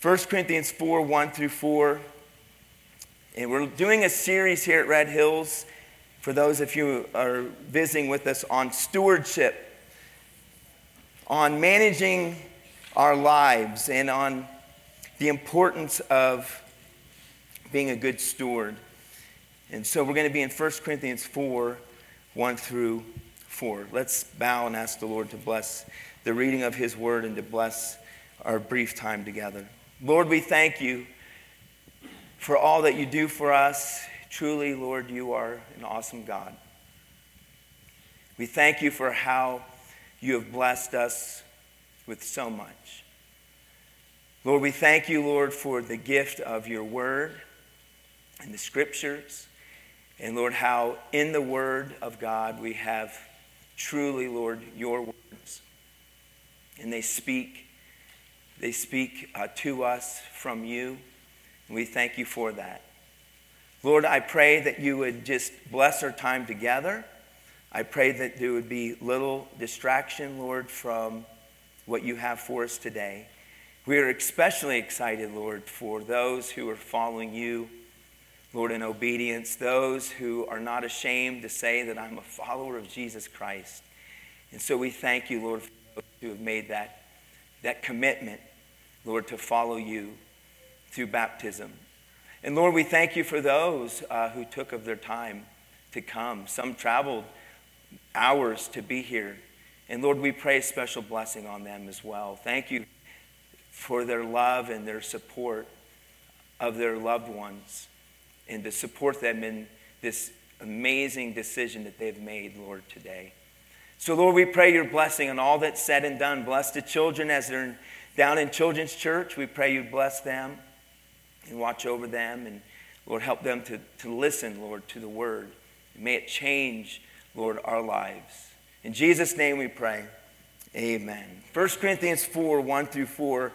1 Corinthians 4 1 through 4. And we're doing a series here at Red Hills for those of you who are visiting with us on stewardship, on managing our lives, and on the importance of being a good steward. And so we're going to be in 1 Corinthians 4 1 through 4. Let's bow and ask the Lord to bless the reading of his word and to bless our brief time together. Lord, we thank you for all that you do for us. Truly, Lord, you are an awesome God. We thank you for how you have blessed us with so much. Lord, we thank you, Lord, for the gift of your word and the scriptures. And Lord, how in the word of God we have truly, Lord, your words. And they speak, they speak uh, to us from you. And we thank you for that. Lord, I pray that you would just bless our time together. I pray that there would be little distraction, Lord, from what you have for us today. We are especially excited, Lord, for those who are following you, Lord, in obedience, those who are not ashamed to say that I'm a follower of Jesus Christ. And so we thank you, Lord, for those who have made that, that commitment, Lord, to follow you through baptism. And Lord, we thank you for those uh, who took of their time to come. Some traveled hours to be here. And Lord, we pray a special blessing on them as well. Thank you for their love and their support of their loved ones and to support them in this amazing decision that they've made, Lord, today. So, Lord, we pray your blessing on all that's said and done. Bless the children as they're down in children's church. We pray you bless them and watch over them. And Lord, help them to, to listen, Lord, to the word. may it change, Lord, our lives. In Jesus' name we pray. Amen. 1 Corinthians 4 1 through 4.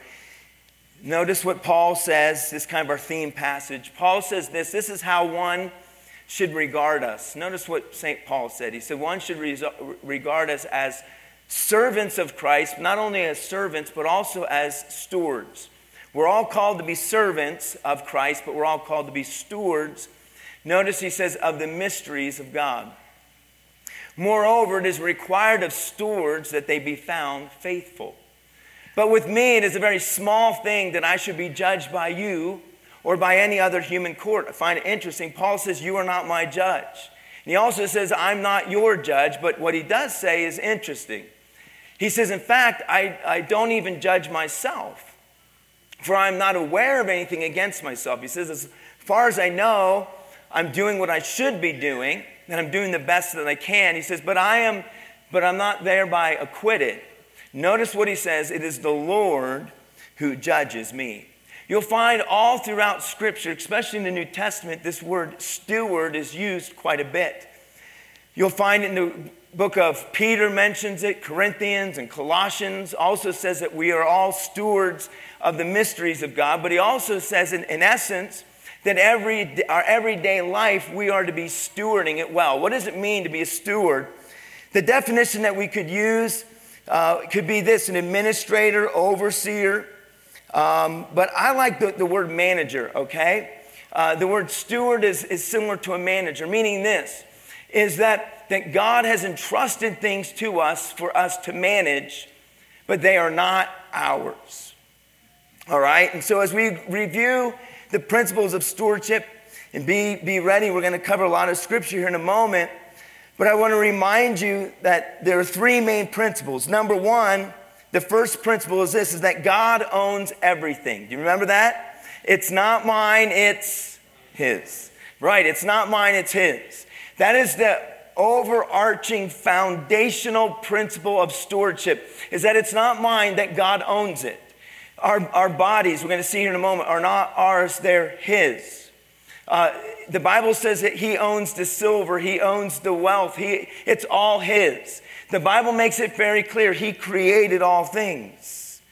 Notice what Paul says, this kind of our theme passage. Paul says this this is how one should regard us. Notice what St. Paul said. He said, one should regard us as servants of Christ, not only as servants, but also as stewards. We're all called to be servants of Christ, but we're all called to be stewards. Notice he says, of the mysteries of God. Moreover, it is required of stewards that they be found faithful. But with me, it is a very small thing that I should be judged by you or by any other human court. I find it interesting. Paul says, You are not my judge. And he also says, I'm not your judge. But what he does say is interesting. He says, In fact, I, I don't even judge myself. For I'm not aware of anything against myself. He says, As far as I know, I'm doing what I should be doing, and I'm doing the best that I can. He says, But I am, but I'm not thereby acquitted. Notice what he says it is the Lord who judges me. You'll find all throughout Scripture, especially in the New Testament, this word steward is used quite a bit. You'll find in the book of Peter mentions it, Corinthians and Colossians also says that we are all stewards of the mysteries of God, but he also says, in, in essence, that every, our everyday life we are to be stewarding it well. What does it mean to be a steward? The definition that we could use uh, could be this an administrator, overseer, um, but I like the, the word manager, okay? Uh, the word steward is, is similar to a manager, meaning this is that, that God has entrusted things to us for us to manage, but they are not ours. All right? And so as we review the principles of stewardship and be, be ready, we're going to cover a lot of scripture here in a moment. But I want to remind you that there are three main principles. Number one, the first principle is this is that God owns everything. Do you remember that? It's not mine, it's his. Right, it's not mine, it's his. That is the overarching foundational principle of stewardship is that it's not mine, that God owns it. Our, our bodies, we're going to see here in a moment, are not ours, they're His. Uh, the Bible says that He owns the silver, He owns the wealth, he, it's all His. The Bible makes it very clear He created all things.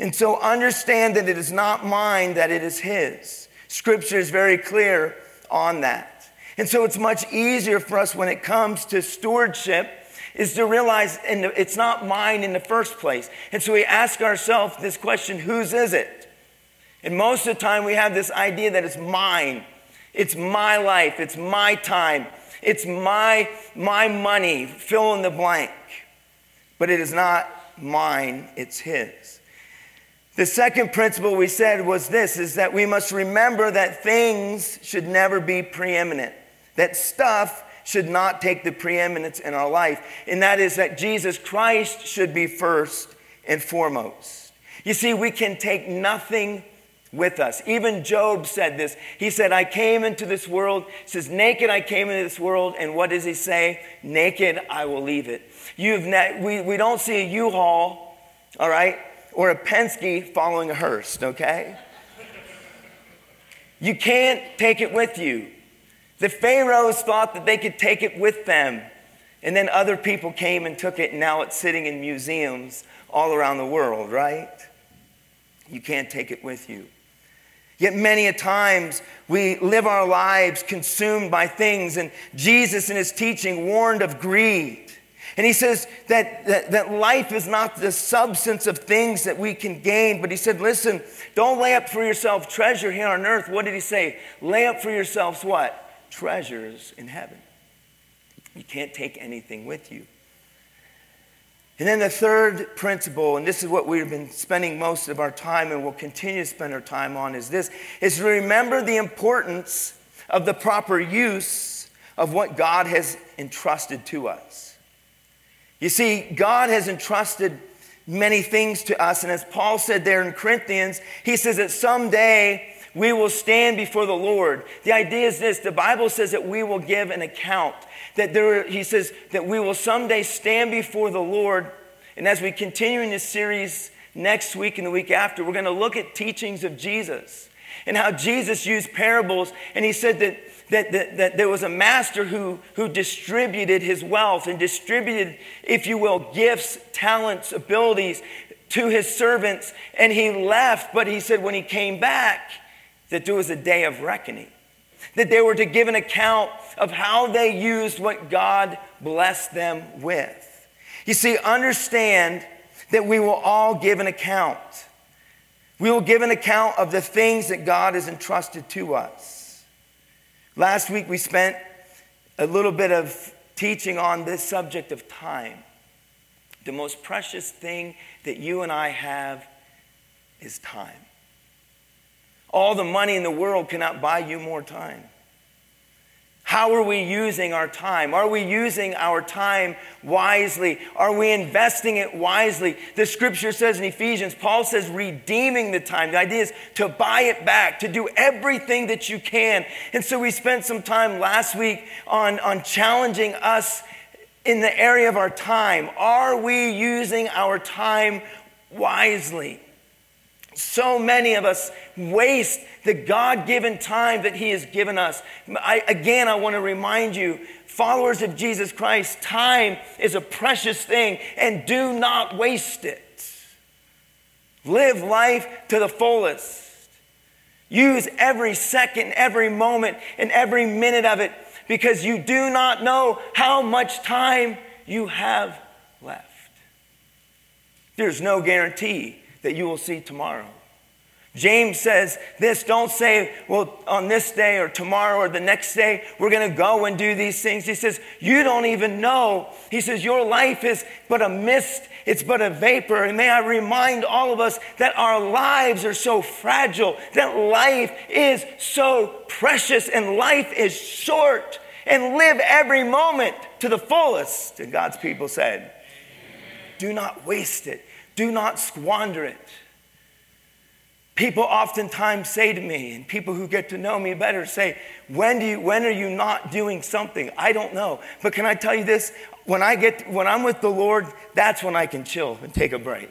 And so understand that it is not mine, that it is His. Scripture is very clear on that. And so it's much easier for us when it comes to stewardship is to realize and it's not mine in the first place. And so we ask ourselves this question whose is it? And most of the time, we have this idea that it's mine. It's my life. It's my time. It's my, my money. Fill in the blank. But it is not mine, it's His. The second principle we said was this is that we must remember that things should never be preeminent, that stuff should not take the preeminence in our life, and that is that Jesus Christ should be first and foremost. You see, we can take nothing with us. Even Job said this. He said, I came into this world, says, naked I came into this world, and what does he say? Naked I will leave it. You've ne- we, we don't see a U-Haul, all right, or a Penske following a hearse, okay? You can't take it with you. The Pharaohs thought that they could take it with them. And then other people came and took it, and now it's sitting in museums all around the world, right? You can't take it with you. Yet many a times we live our lives consumed by things, and Jesus in his teaching warned of greed. And he says that, that, that, life is not the substance of things that we can gain, but he said, listen, don't lay up for yourself treasure here on earth. What did he say? Lay up for yourselves what? Treasures in heaven. You can't take anything with you. And then the third principle, and this is what we've been spending most of our time and will continue to spend our time on, is this is to remember the importance of the proper use of what God has entrusted to us. You see, God has entrusted many things to us, and as Paul said there in Corinthians, he says that someday we will stand before the Lord. The idea is this the Bible says that we will give an account. That there, he says that we will someday stand before the Lord. And as we continue in this series next week and the week after, we're going to look at teachings of Jesus and how Jesus used parables. And he said that, that, that, that there was a master who, who distributed his wealth and distributed, if you will, gifts, talents, abilities to his servants. And he left, but he said when he came back, that there was a day of reckoning, that they were to give an account of how they used what God blessed them with. You see, understand that we will all give an account. We will give an account of the things that God has entrusted to us. Last week we spent a little bit of teaching on this subject of time. The most precious thing that you and I have is time. All the money in the world cannot buy you more time. How are we using our time? Are we using our time wisely? Are we investing it wisely? The scripture says in Ephesians, Paul says, redeeming the time. The idea is to buy it back, to do everything that you can. And so we spent some time last week on, on challenging us in the area of our time. Are we using our time wisely? So many of us waste the God given time that He has given us. I, again, I want to remind you, followers of Jesus Christ, time is a precious thing and do not waste it. Live life to the fullest. Use every second, every moment, and every minute of it because you do not know how much time you have left. There's no guarantee that you will see tomorrow. James says this don't say, well, on this day or tomorrow or the next day, we're going to go and do these things. He says, you don't even know. He says, your life is but a mist, it's but a vapor. And may I remind all of us that our lives are so fragile, that life is so precious, and life is short. And live every moment to the fullest. And God's people said, do not waste it, do not squander it. People oftentimes say to me, and people who get to know me better say, when, do you, when are you not doing something? I don't know. But can I tell you this? When, I get, when I'm with the Lord, that's when I can chill and take a break.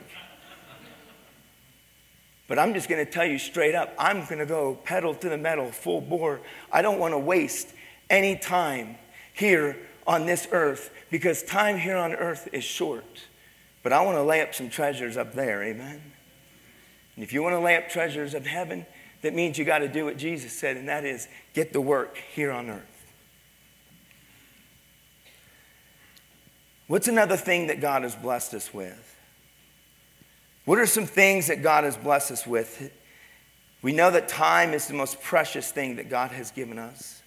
But I'm just going to tell you straight up I'm going to go pedal to the metal, full bore. I don't want to waste any time here on this earth because time here on earth is short. But I want to lay up some treasures up there, amen? And if you want to lay up treasures of heaven, that means you got to do what Jesus said, and that is get the work here on earth. What's another thing that God has blessed us with? What are some things that God has blessed us with? We know that time is the most precious thing that God has given us.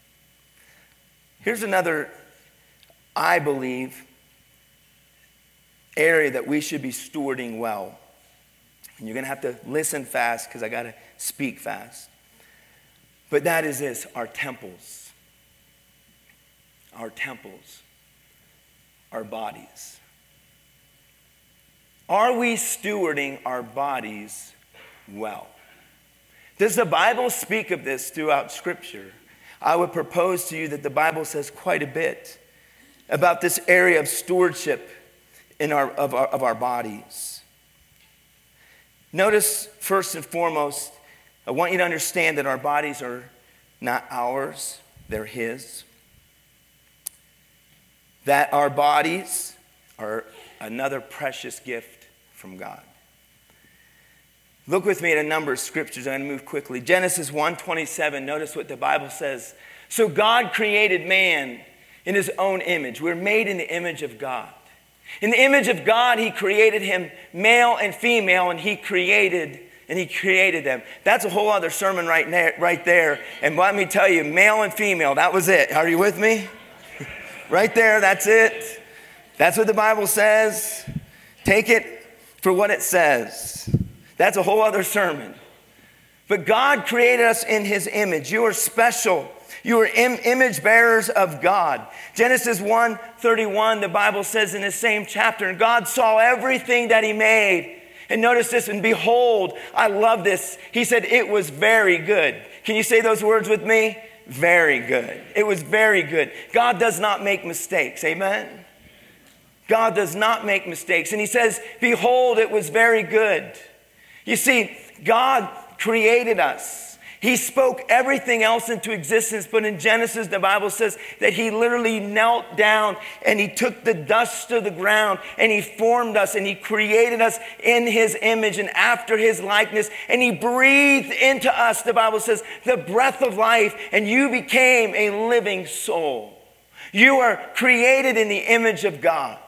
Here's another, I believe, area that we should be stewarding well. And you're going to have to listen fast because I got to speak fast. But that is this our temples. Our temples. Our bodies. Are we stewarding our bodies well? Does the Bible speak of this throughout Scripture? I would propose to you that the Bible says quite a bit about this area of stewardship in our, of, our, of our bodies. Notice, first and foremost, I want you to understand that our bodies are not ours, they're His. That our bodies are another precious gift from God. Look with me at a number of scriptures. I'm going to move quickly. Genesis 1:27. Notice what the Bible says. So God created man in his own image. We're made in the image of God. In the image of God, he created him male and female, and he created and he created them. That's a whole other sermon right there, right there. And let me tell you, male and female, that was it. Are you with me? right there, that's it. That's what the Bible says. Take it for what it says. That's a whole other sermon. But God created us in his image. You are special. You are Im- image bearers of God. Genesis 1 31, the Bible says in the same chapter, and God saw everything that he made. And notice this, and behold, I love this. He said, It was very good. Can you say those words with me? Very good. It was very good. God does not make mistakes. Amen? God does not make mistakes. And he says, Behold, it was very good. You see, God created us. He spoke everything else into existence, but in Genesis, the Bible says that He literally knelt down and He took the dust of the ground and He formed us and He created us in His image and after His likeness and He breathed into us, the Bible says, the breath of life, and you became a living soul. You are created in the image of God.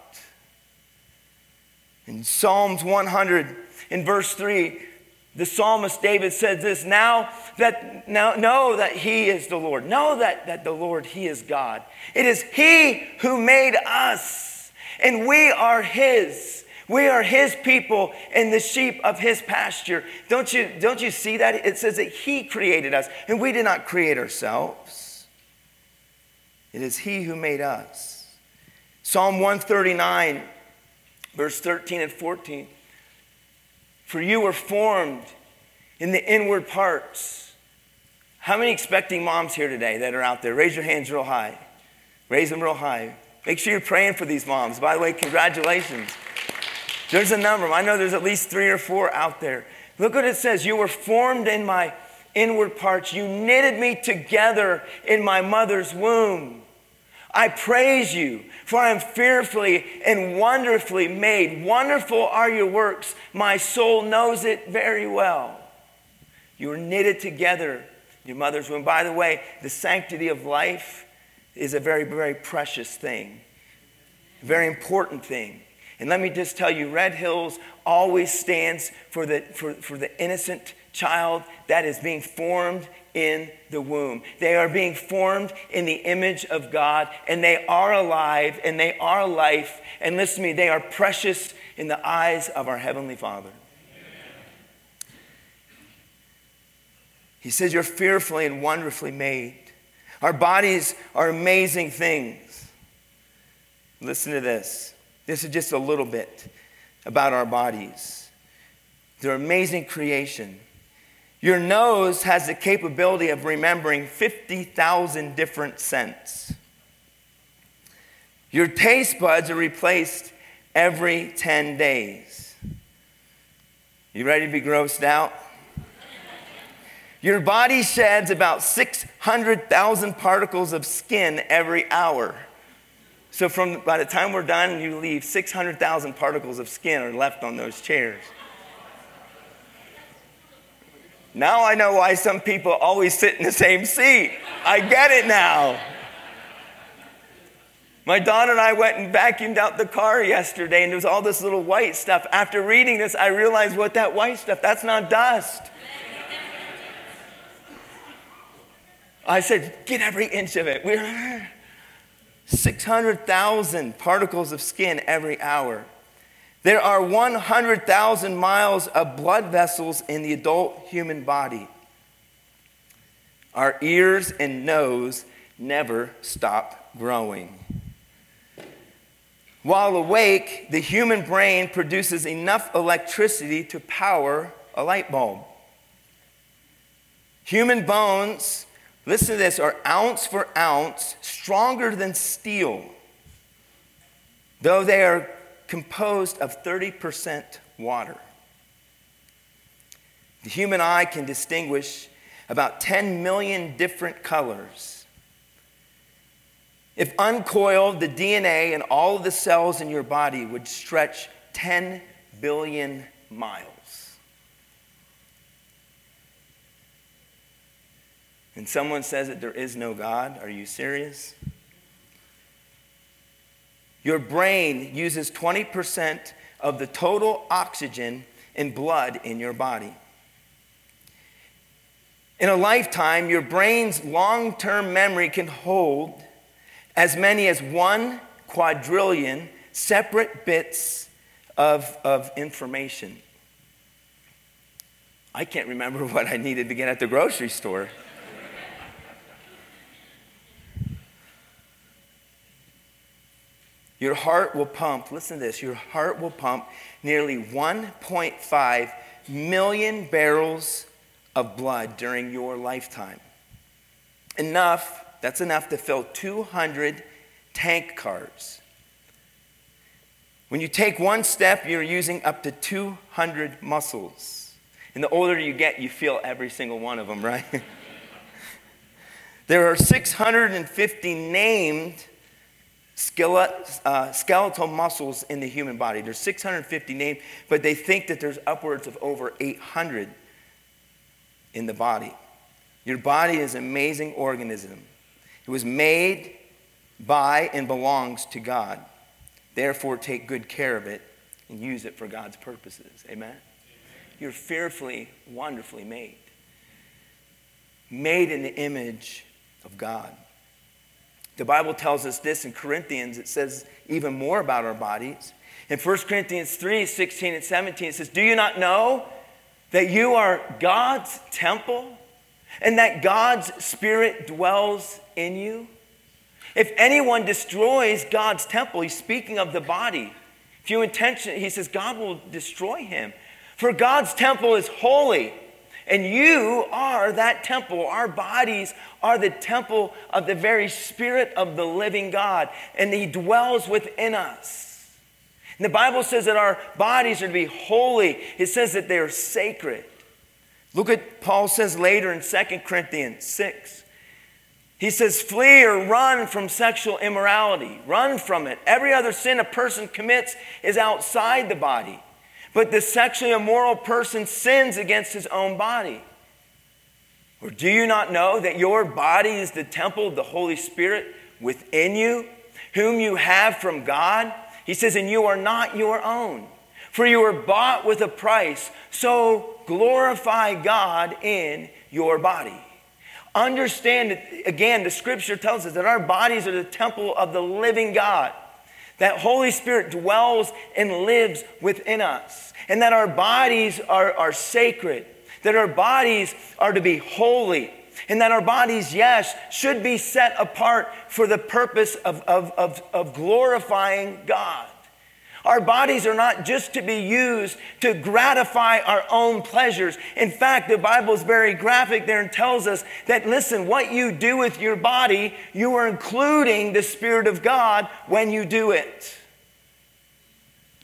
In Psalms 100, in verse 3, the psalmist David says this now that now know that he is the Lord. Know that, that the Lord, he is God. It is he who made us, and we are his. We are his people and the sheep of his pasture. Don't you, don't you see that? It says that he created us, and we did not create ourselves. It is he who made us. Psalm 139, verse 13 and 14. For you were formed in the inward parts. How many expecting moms here today that are out there? Raise your hands real high. Raise them real high. Make sure you're praying for these moms. By the way, congratulations. There's a number. I know there's at least three or four out there. Look what it says. You were formed in my inward parts. You knitted me together in my mother's womb. I praise you, for I am fearfully and wonderfully made. Wonderful are your works. My soul knows it very well. You were knitted together your mother's womb. By the way, the sanctity of life is a very, very precious thing, very important thing. And let me just tell you, Red Hills always stands for the, for, for the innocent child that is being formed in the womb. They are being formed in the image of God, and they are alive, and they are life. And listen to me, they are precious in the eyes of our Heavenly Father. He says, You're fearfully and wonderfully made. Our bodies are amazing things. Listen to this. This is just a little bit about our bodies. They're amazing creation. Your nose has the capability of remembering 50,000 different scents. Your taste buds are replaced every 10 days. You ready to be grossed out? Your body sheds about 600,000 particles of skin every hour. So, from by the time we're done, you leave 600,000 particles of skin are left on those chairs. Now I know why some people always sit in the same seat. I get it now. My daughter and I went and vacuumed out the car yesterday, and there was all this little white stuff. After reading this, I realized what that white stuff, that's not dust. I said, get every inch of it. We're 600,000 particles of skin every hour. There are 100,000 miles of blood vessels in the adult human body. Our ears and nose never stop growing. While awake, the human brain produces enough electricity to power a light bulb. Human bones, listen to this, are ounce for ounce stronger than steel, though they are composed of 30% water. The human eye can distinguish about 10 million different colors. If uncoiled, the DNA in all of the cells in your body would stretch 10 billion miles. And someone says that there is no God. Are you serious? Your brain uses 20% of the total oxygen and blood in your body. In a lifetime, your brain's long term memory can hold as many as one quadrillion separate bits of, of information. I can't remember what I needed to get at the grocery store. Your heart will pump, listen to this, your heart will pump nearly 1.5 million barrels of blood during your lifetime. Enough, that's enough to fill 200 tank cars. When you take one step, you're using up to 200 muscles. And the older you get, you feel every single one of them, right? there are 650 named uh, skeletal muscles in the human body. There's 650 named, but they think that there's upwards of over 800 in the body. Your body is an amazing organism. It was made by and belongs to God. Therefore, take good care of it and use it for God's purposes. Amen? Amen. You're fearfully, wonderfully made. Made in the image of God. The Bible tells us this in Corinthians. It says even more about our bodies. In 1 Corinthians 3 16 and 17, it says, Do you not know that you are God's temple and that God's Spirit dwells in you? If anyone destroys God's temple, he's speaking of the body. If you intention, he says, God will destroy him. For God's temple is holy, and you are that temple. Our bodies are the temple of the very Spirit of the living God, and He dwells within us. And the Bible says that our bodies are to be holy, it says that they are sacred. Look at Paul says later in 2 Corinthians 6. He says, flee or run from sexual immorality. Run from it. Every other sin a person commits is outside the body. But the sexually immoral person sins against his own body. Or do you not know that your body is the temple of the Holy Spirit within you, whom you have from God? He says, and you are not your own, for you were bought with a price. So glorify God in your body. Understand, that, again, the scripture tells us that our bodies are the temple of the living God. That Holy Spirit dwells and lives within us. And that our bodies are, are sacred. That our bodies are to be holy and that our bodies, yes, should be set apart for the purpose of, of, of, of glorifying God. Our bodies are not just to be used to gratify our own pleasures. In fact, the Bible is very graphic there and tells us that, listen, what you do with your body, you are including the Spirit of God when you do it.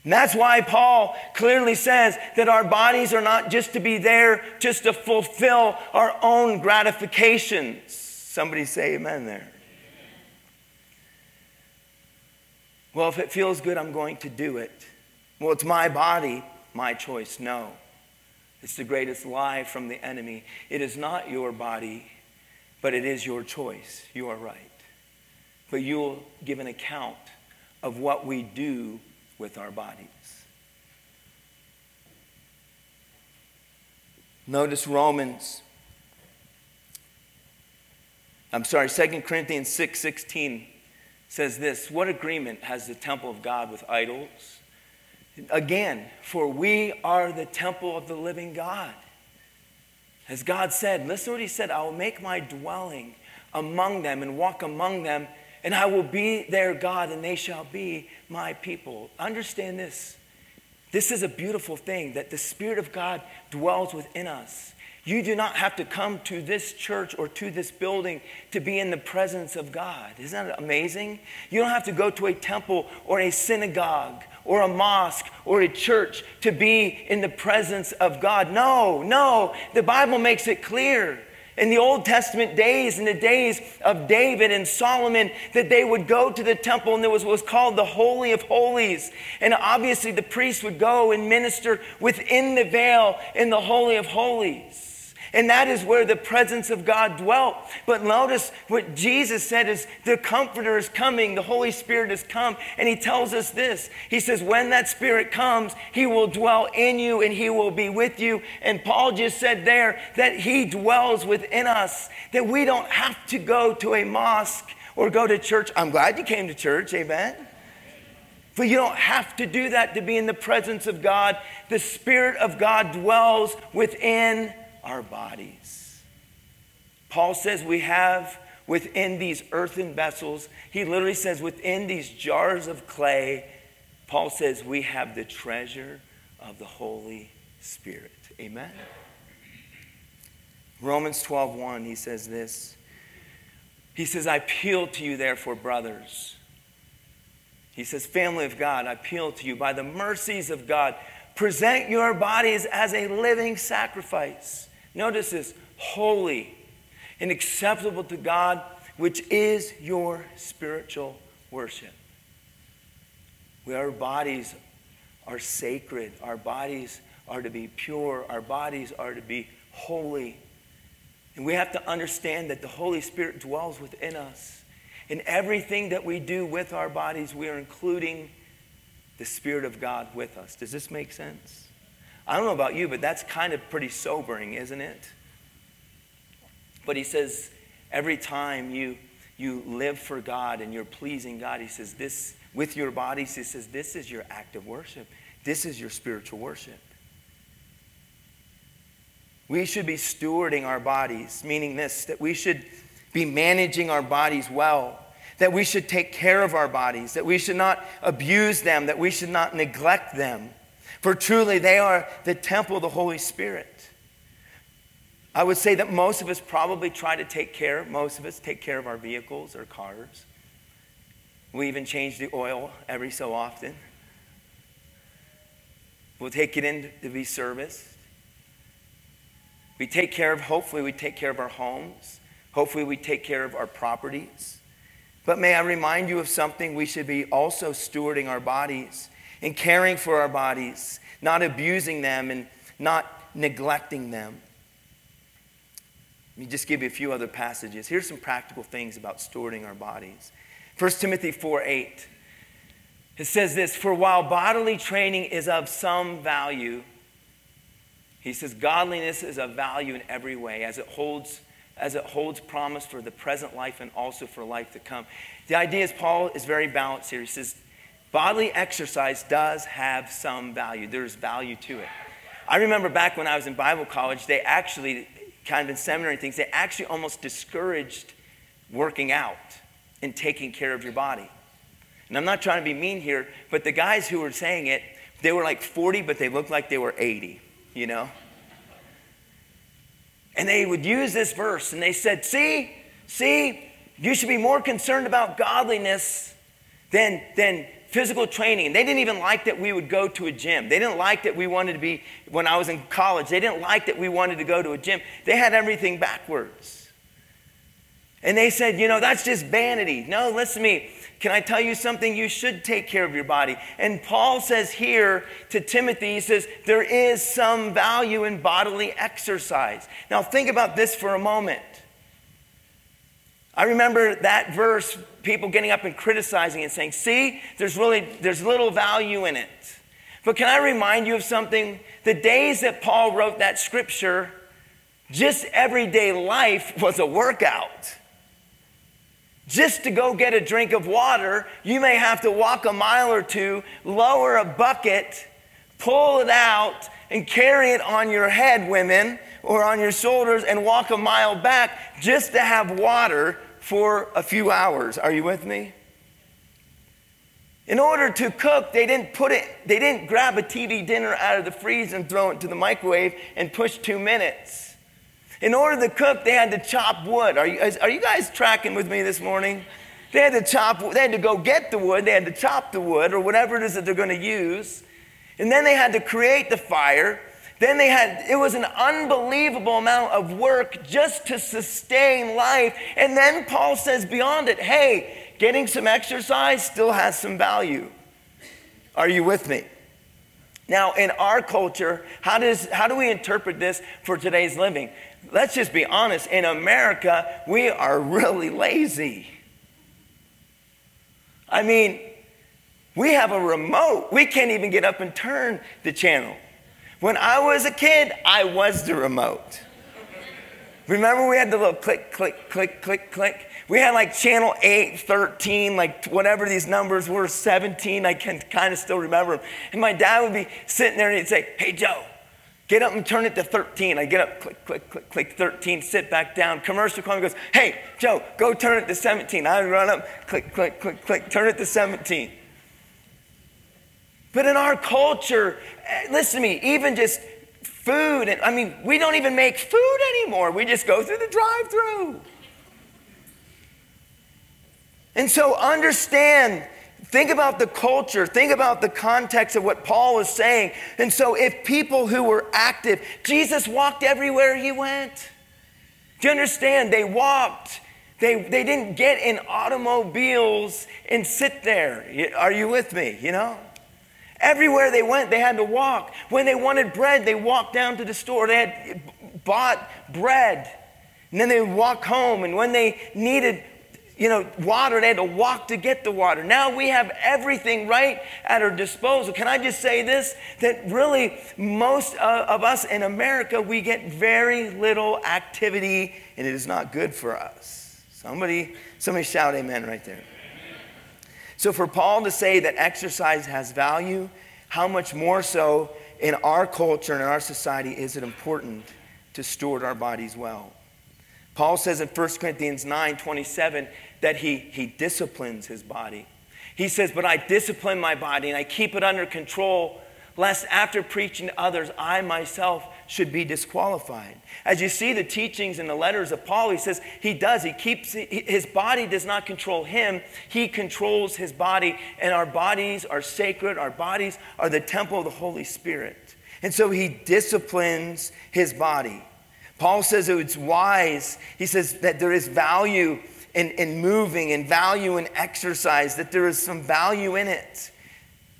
And that's why Paul clearly says that our bodies are not just to be there just to fulfill our own gratifications. Somebody say amen there. Well, if it feels good, I'm going to do it. Well, it's my body, my choice. No. It's the greatest lie from the enemy. It is not your body, but it is your choice. You are right. But you will give an account of what we do with our bodies. Notice Romans I'm sorry, 2 Corinthians 6 16 says this What agreement has the temple of God with idols? Again, for we are the temple of the living God. As God said, listen to what He said I will make my dwelling among them and walk among them, and I will be their God, and they shall be my people. Understand this. This is a beautiful thing that the Spirit of God dwells within us. You do not have to come to this church or to this building to be in the presence of God. Isn't that amazing? You don't have to go to a temple or a synagogue or a mosque or a church to be in the presence of God. No, no. The Bible makes it clear in the Old Testament days, in the days of David and Solomon, that they would go to the temple and there was what was called the Holy of Holies. And obviously, the priest would go and minister within the veil in the Holy of Holies. And that is where the presence of God dwelt. But notice what Jesus said is the Comforter is coming, the Holy Spirit has come. And he tells us this He says, When that Spirit comes, he will dwell in you and he will be with you. And Paul just said there that he dwells within us, that we don't have to go to a mosque or go to church. I'm glad you came to church, amen. But you don't have to do that to be in the presence of God. The Spirit of God dwells within our bodies. Paul says we have within these earthen vessels, he literally says within these jars of clay, Paul says we have the treasure of the Holy Spirit. Amen. Romans 12:1 he says this. He says I appeal to you therefore brothers. He says family of God, I appeal to you by the mercies of God present your bodies as a living sacrifice Notice this holy and acceptable to God, which is your spiritual worship. Where our bodies are sacred, our bodies are to be pure, our bodies are to be holy. And we have to understand that the Holy Spirit dwells within us. In everything that we do with our bodies, we are including the Spirit of God with us. Does this make sense? I don't know about you, but that's kind of pretty sobering, isn't it? But he says, every time you, you live for God and you're pleasing God, he says, this, with your bodies, he says, this is your act of worship. This is your spiritual worship. We should be stewarding our bodies, meaning this, that we should be managing our bodies well, that we should take care of our bodies, that we should not abuse them, that we should not neglect them. For truly, they are the temple of the Holy Spirit. I would say that most of us probably try to take care, most of us take care of our vehicles or cars. We even change the oil every so often. We'll take it in to be serviced. We take care of, hopefully, we take care of our homes. Hopefully, we take care of our properties. But may I remind you of something? We should be also stewarding our bodies and caring for our bodies, not abusing them and not neglecting them. Let me just give you a few other passages. Here's some practical things about stewarding our bodies. 1 Timothy 4 8. It says this For while bodily training is of some value, he says, godliness is of value in every way, as it holds, as it holds promise for the present life and also for life to come. The idea is Paul is very balanced here. He says, Bodily exercise does have some value. There's value to it. I remember back when I was in Bible college, they actually, kind of in seminary things, they actually almost discouraged working out and taking care of your body. And I'm not trying to be mean here, but the guys who were saying it, they were like 40, but they looked like they were 80, you know? And they would use this verse and they said, See, see, you should be more concerned about godliness than, than physical training. They didn't even like that we would go to a gym. They didn't like that we wanted to be, when I was in college, they didn't like that we wanted to go to a gym. They had everything backwards. And they said, you know, that's just vanity. No, listen to me. Can I tell you something? You should take care of your body. And Paul says here to Timothy, he says, there is some value in bodily exercise. Now, think about this for a moment. I remember that verse, people getting up and criticizing and saying, see, there's really, there's little value in it. But can I remind you of something? The days that Paul wrote that scripture, just everyday life was a workout. Just to go get a drink of water, you may have to walk a mile or two, lower a bucket, pull it out, and carry it on your head, women, or on your shoulders, and walk a mile back just to have water for a few hours. Are you with me? In order to cook, they didn't put it, they didn't grab a TV dinner out of the freezer and throw it to the microwave and push two minutes. In order to cook, they had to chop wood. Are you, are you guys tracking with me this morning? They had to chop, they had to go get the wood, they had to chop the wood or whatever it is that they're going to use. And then they had to create the fire. Then they had, it was an unbelievable amount of work just to sustain life. And then Paul says beyond it, hey, getting some exercise still has some value. Are you with me? Now, in our culture, how, does, how do we interpret this for today's living? let's just be honest, in America, we are really lazy. I mean, we have a remote. We can't even get up and turn the channel. When I was a kid, I was the remote. Remember, we had the little click, click, click, click, click? We had like channel 8, 13, like whatever these numbers were, 17. I can kind of still remember them. And my dad would be sitting there and he'd say, Hey, Joe, Get up and turn it to 13. I get up, click, click, click, click 13, sit back down. Commercial comes goes, hey, Joe, go turn it to 17. I run up, click, click, click, click, turn it to 17. But in our culture, eh, listen to me, even just food, and I mean, we don't even make food anymore. We just go through the drive through. And so understand Think about the culture. Think about the context of what Paul was saying. And so, if people who were active, Jesus walked everywhere he went. Do you understand? They walked. They, they didn't get in automobiles and sit there. Are you with me? You know? Everywhere they went, they had to walk. When they wanted bread, they walked down to the store. They had bought bread. And then they would walk home. And when they needed you know, water. They had to walk to get the water. Now we have everything right at our disposal. Can I just say this? That really, most of us in America, we get very little activity, and it is not good for us. Somebody, somebody shout amen right there. So for Paul to say that exercise has value, how much more so in our culture and in our society is it important to steward our bodies well? Paul says in 1 Corinthians 9 27 that he, he disciplines his body. He says, But I discipline my body and I keep it under control, lest after preaching to others, I myself should be disqualified. As you see the teachings in the letters of Paul, he says he does. He keeps his body does not control him. He controls his body, and our bodies are sacred. Our bodies are the temple of the Holy Spirit. And so he disciplines his body. Paul says it's wise. He says that there is value in, in moving and value in exercise, that there is some value in it.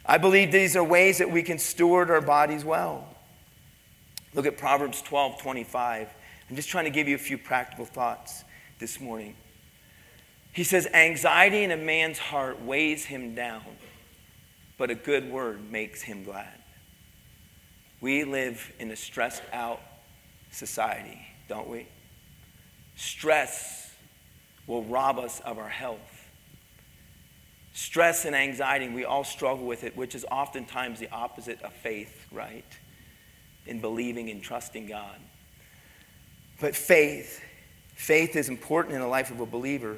I believe these are ways that we can steward our bodies well. Look at Proverbs 12 25. I'm just trying to give you a few practical thoughts this morning. He says, Anxiety in a man's heart weighs him down, but a good word makes him glad. We live in a stressed out society, don't we? Stress will rob us of our health. Stress and anxiety, we all struggle with it, which is oftentimes the opposite of faith, right? In believing and trusting God. But faith, faith is important in the life of a believer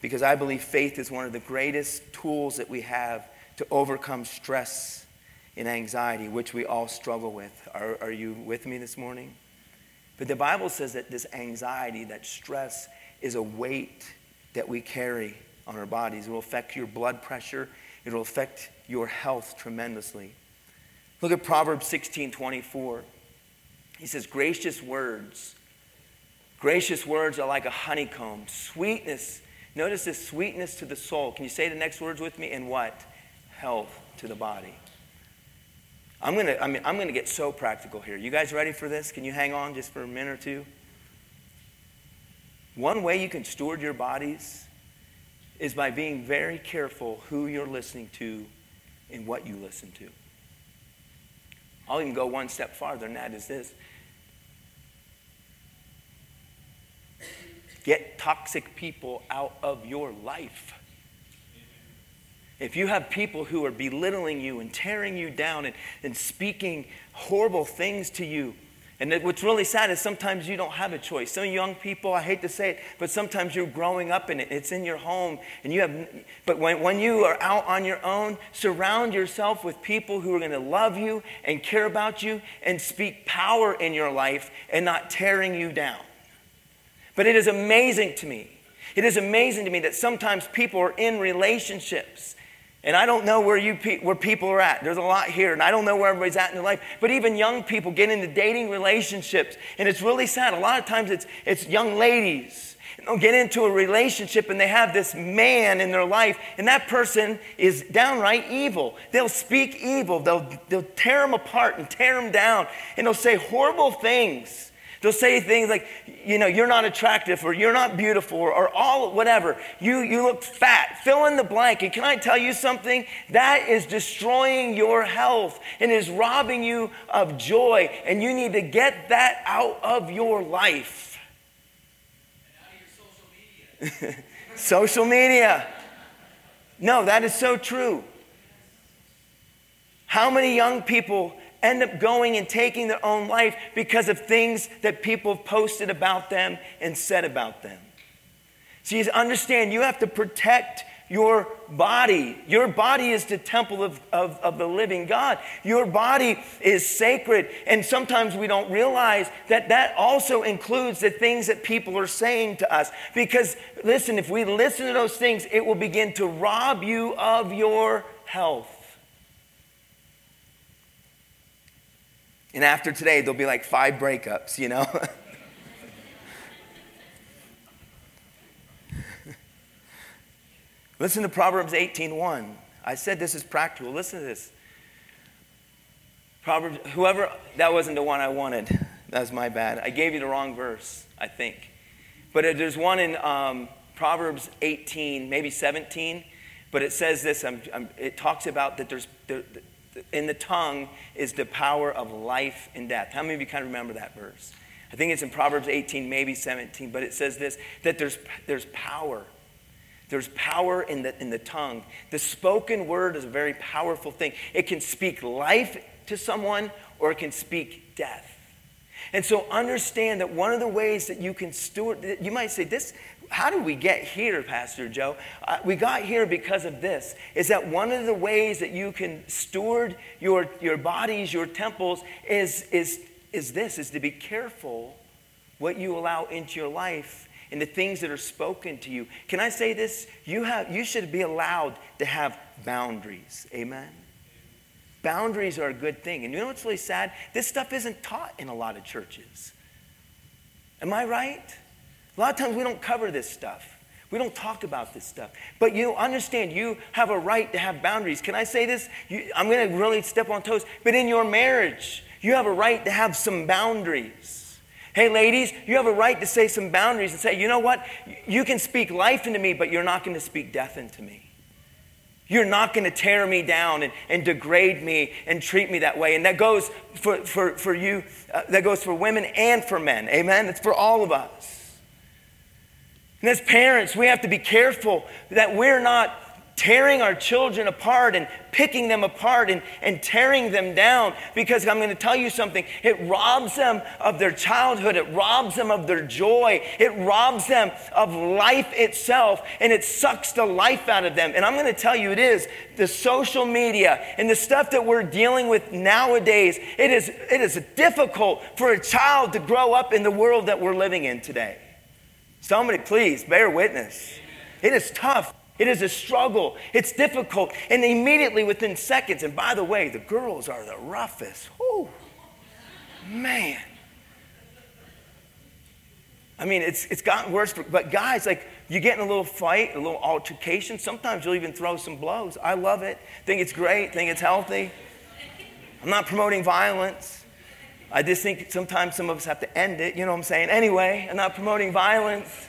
because I believe faith is one of the greatest tools that we have to overcome stress and anxiety, which we all struggle with. Are, are you with me this morning? But the Bible says that this anxiety, that stress, is a weight that we carry on our bodies. It will affect your blood pressure, it will affect your health tremendously. Look at Proverbs 16 24. He says, Gracious words. Gracious words are like a honeycomb. Sweetness. Notice this sweetness to the soul. Can you say the next words with me? And what? Health to the body. I'm to I mean, I'm to get so practical here. You guys ready for this? Can you hang on just for a minute or two? One way you can steward your bodies is by being very careful who you're listening to and what you listen to. I'll even go one step farther, and that is this. get toxic people out of your life. If you have people who are belittling you and tearing you down and, and speaking horrible things to you, and what's really sad is sometimes you don't have a choice. Some young people, I hate to say it, but sometimes you're growing up in it. It's in your home. And you have, but when, when you are out on your own, surround yourself with people who are going to love you and care about you and speak power in your life and not tearing you down. But it is amazing to me. It is amazing to me that sometimes people are in relationships and I don't know where, you pe- where people are at. There's a lot here, and I don't know where everybody's at in their life. But even young people get into dating relationships, and it's really sad. A lot of times it's, it's young ladies. They'll get into a relationship and they have this man in their life, and that person is downright evil. They'll speak evil, they'll, they'll tear them apart and tear them down, and they'll say horrible things They'll say things like, you know, you're not attractive or you're not beautiful or, all whatever. You, you look fat. Fill in the blank. And can I tell you something? That is destroying your health and is robbing you of joy. And you need to get that out of your life. Your social, media. social media. No, that is so true. How many young people end up going and taking their own life because of things that people have posted about them and said about them. So you understand, you have to protect your body. Your body is the temple of, of, of, the living God. Your body is sacred. And sometimes we don't realize that that also includes the things that people are saying to us. Because, listen, if we listen to those things, it will begin to rob you of your health. And after today, there'll be like five breakups, you know? Listen to Proverbs 18:1. I said this is practical. Listen to this. Proverbs, whoever, that wasn't the one I wanted. That was my bad. I gave you the wrong verse, I think. But there's one in um, Proverbs 18, maybe 17, but it says this. I'm, I'm, it talks about that there's, there, in the tongue is the power of life and death. How many of you kind of remember that verse? I think it's in Proverbs 18, maybe 17, but it says this that there's, there's power. There's power in the, in the tongue. The spoken word is a very powerful thing. It can speak life to someone or it can speak death. And so understand that one of the ways that you can steward, you might say, this, how did we get here, Pastor Joe? Uh, we got here because of this. Is that one of the ways that you can steward your, your bodies, your temples, is, is, is this, is to be careful what you allow into your life and the things that are spoken to you. Can I say this? You, have, you should be allowed to have boundaries. Amen? Boundaries are a good thing. And you know what's really sad? This stuff isn't taught in a lot of churches. Am I right? A lot of times we don't cover this stuff. We don't talk about this stuff. But you understand, you have a right to have boundaries. Can I say this? You, I'm going to really step on toes. But in your marriage, you have a right to have some boundaries. Hey, ladies, you have a right to say some boundaries and say, you know what? You can speak life into me, but you're not going to speak death into me. You're not going to tear me down and, and degrade me and treat me that way. And that goes for, for, for you, uh, that goes for women and for men. Amen? It's for all of us. And as parents, we have to be careful that we're not tearing our children apart and picking them apart and, and tearing them down because I'm going to tell you something. It robs them of their childhood, it robs them of their joy, it robs them of life itself, and it sucks the life out of them. And I'm going to tell you, it is the social media and the stuff that we're dealing with nowadays. It is, it is difficult for a child to grow up in the world that we're living in today. Somebody, please bear witness. It is tough. It is a struggle. It's difficult. And immediately within seconds, and by the way, the girls are the roughest. Oh, man. I mean, it's, it's gotten worse. But guys, like, you get in a little fight, a little altercation. Sometimes you'll even throw some blows. I love it. Think it's great. Think it's healthy. I'm not promoting violence. I just think sometimes some of us have to end it, you know what I'm saying? Anyway, I'm not promoting violence.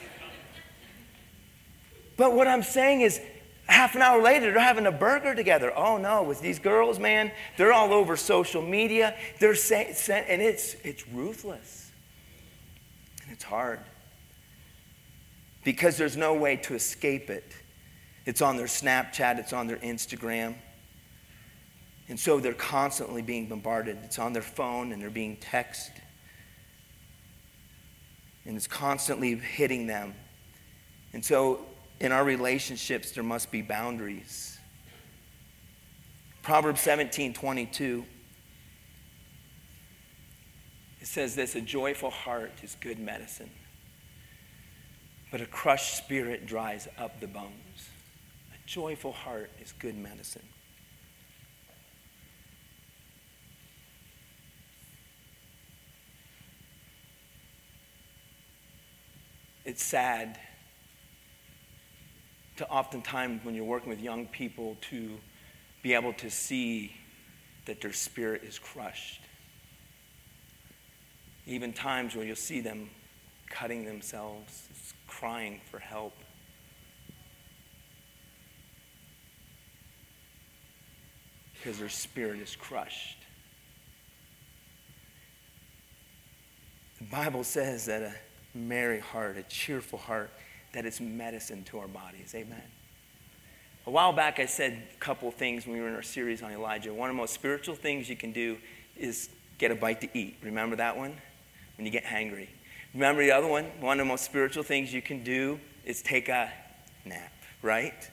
But what I'm saying is, half an hour later, they're having a burger together. Oh no, with these girls, man, they're all over social media. They're saying, and it's, it's ruthless. And it's hard. because there's no way to escape it. It's on their Snapchat, it's on their Instagram. And so they're constantly being bombarded. It's on their phone and they're being texted. And it's constantly hitting them. And so in our relationships, there must be boundaries. Proverbs 17 22. It says this a joyful heart is good medicine, but a crushed spirit dries up the bones. A joyful heart is good medicine. It's sad to oftentimes when you're working with young people to be able to see that their spirit is crushed. Even times where you'll see them cutting themselves, crying for help. Because their spirit is crushed. The Bible says that a merry heart, a cheerful heart, that is medicine to our bodies. Amen. A while back, I said a couple things when we were in our series on Elijah. One of the most spiritual things you can do is get a bite to eat. Remember that one? When you get hangry. Remember the other one? One of the most spiritual things you can do is take a nap, right?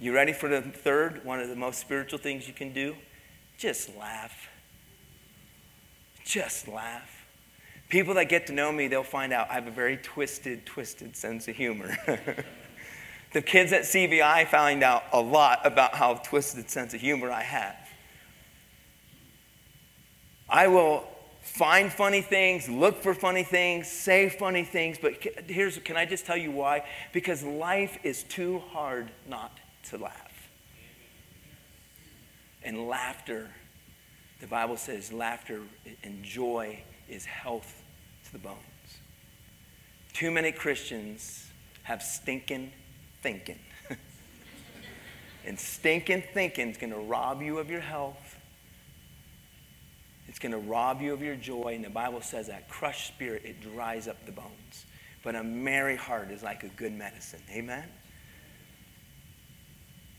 You ready for the third? One of the most spiritual things you can do? Just laugh. Just laugh. People that get to know me, they'll find out I have a very twisted, twisted sense of humor. the kids at CVI find out a lot about how twisted sense of humor I have. I will find funny things, look for funny things, say funny things, but here's can I just tell you why? Because life is too hard not to laugh. And laughter, the Bible says laughter and joy is health to the bones. Too many Christians have stinking thinking. and stinking thinking is going to rob you of your health. It's going to rob you of your joy. And the Bible says that crushed spirit, it dries up the bones. But a merry heart is like a good medicine. Amen?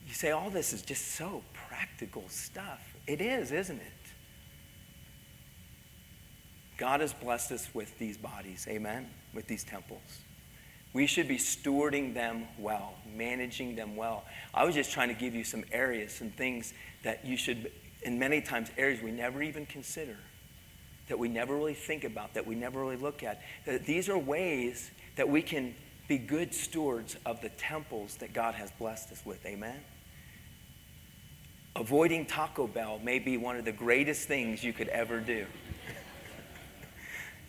You say, all this is just so practical stuff. It is, isn't it? God has blessed us with these bodies, amen, with these temples. We should be stewarding them well, managing them well. I was just trying to give you some areas, some things that you should, in many times, areas we never even consider, that we never really think about, that we never really look at. That these are ways that we can be good stewards of the temples that God has blessed us with, amen? Avoiding Taco Bell may be one of the greatest things you could ever do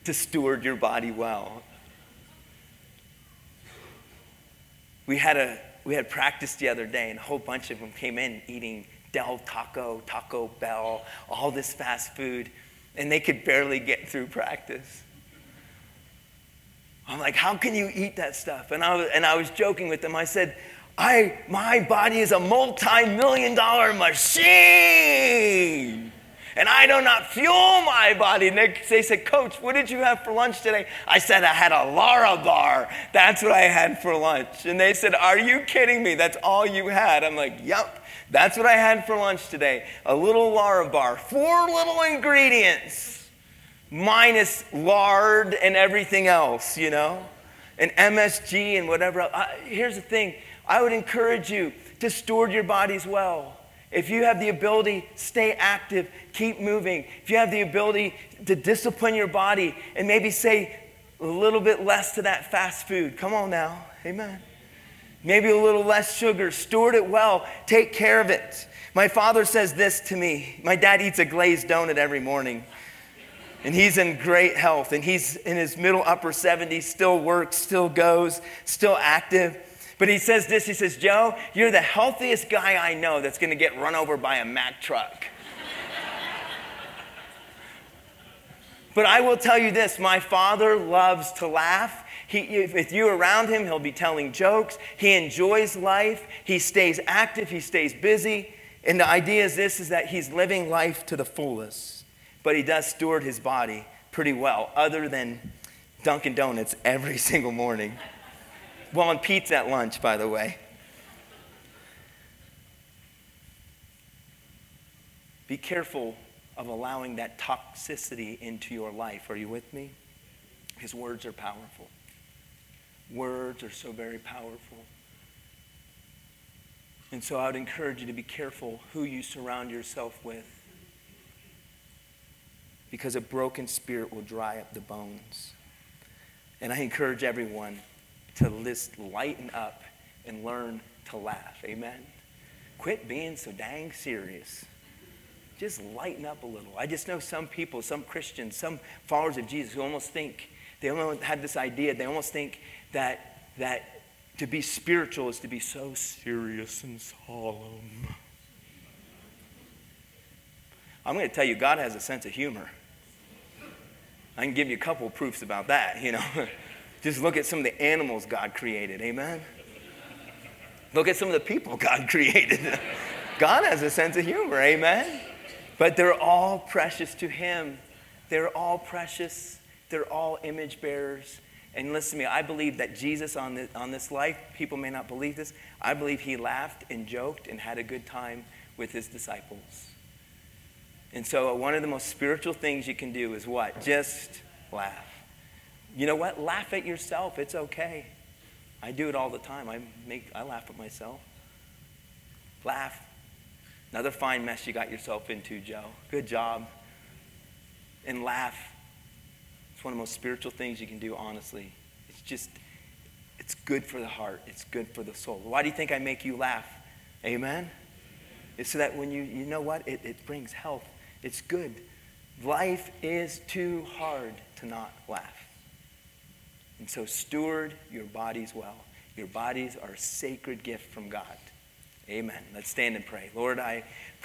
to steward your body well. We had a we had practice the other day, and a whole bunch of them came in eating Del Taco, Taco Bell, all this fast food, and they could barely get through practice. I'm like, how can you eat that stuff? And I was, and I was joking with them. I said, I, my body is a multi million dollar machine and I do not fuel my body. And they, said, Coach, what did you have for lunch today? I said, I had a Lara bar. That's what I had for lunch. And they said, Are you kidding me? That's all you had. I'm like, Yep, that's what I had for lunch today. A little Lara bar, four little ingredients, minus lard and everything else, you know, and MSG and whatever. I, here's the thing I would encourage you to steward your bodies well. If you have the ability, stay active, keep moving. If you have the ability to discipline your body and maybe say a little bit less to that fast food, come on now. Amen. Maybe a little less sugar. Steward it well. Take care of it. My father says this to me. My dad eats a glazed donut every morning. And he's in great health. And he's in his middle upper 70s, still works, still goes, still active. But he says this he says, Joe, you're the healthiest guy I know that's going to get run over by a Mack truck. But I will tell you this my father loves to laugh. He, if you're around him, he'll be telling jokes. He enjoys life. He stays active. He stays busy. And the idea is this is that he's living life to the fullest. But he does steward his body pretty well, other than Dunkin' Donuts every single morning. Well, and pizza at lunch, by the way. Be careful of allowing that toxicity into your life. Are you with me? His words are powerful. Words are so very powerful. And so I would encourage you to be careful who you surround yourself with. Because a broken spirit will dry up the bones. And I encourage everyone to list, lighten up and learn to laugh. Amen. Quit being so dang serious. Just lighten up a little. I just know some people, some Christians, some followers of Jesus who almost think, they almost had this idea, they almost think that, that to be spiritual is to be so serious and solemn. I'm going to tell you, God has a sense of humor. I can give you a couple of proofs about that, you know. Just look at some of the animals God created, amen? Look at some of the people God created. God has a sense of humor, amen? But they're all precious to Him. They're all precious. They're all image bearers. And listen to me, I believe that Jesus on this, on this life, people may not believe this, I believe he laughed and joked and had a good time with his disciples. And so, uh, one of the most spiritual things you can do is what? Just laugh. You know what? Laugh at yourself. It's okay. I do it all the time. I, make, I laugh at myself. Laugh. Another fine mess you got yourself into, Joe. Good job. And laugh. It's one of the most spiritual things you can do, honestly. It's just, it's good for the heart, it's good for the soul. Why do you think I make you laugh? Amen? It's so that when you, you know what? It, it brings health. It's good. Life is too hard to not laugh. And so steward your bodies well. Your bodies are a sacred gift from God. Amen. Let's stand and pray. Lord, I pray.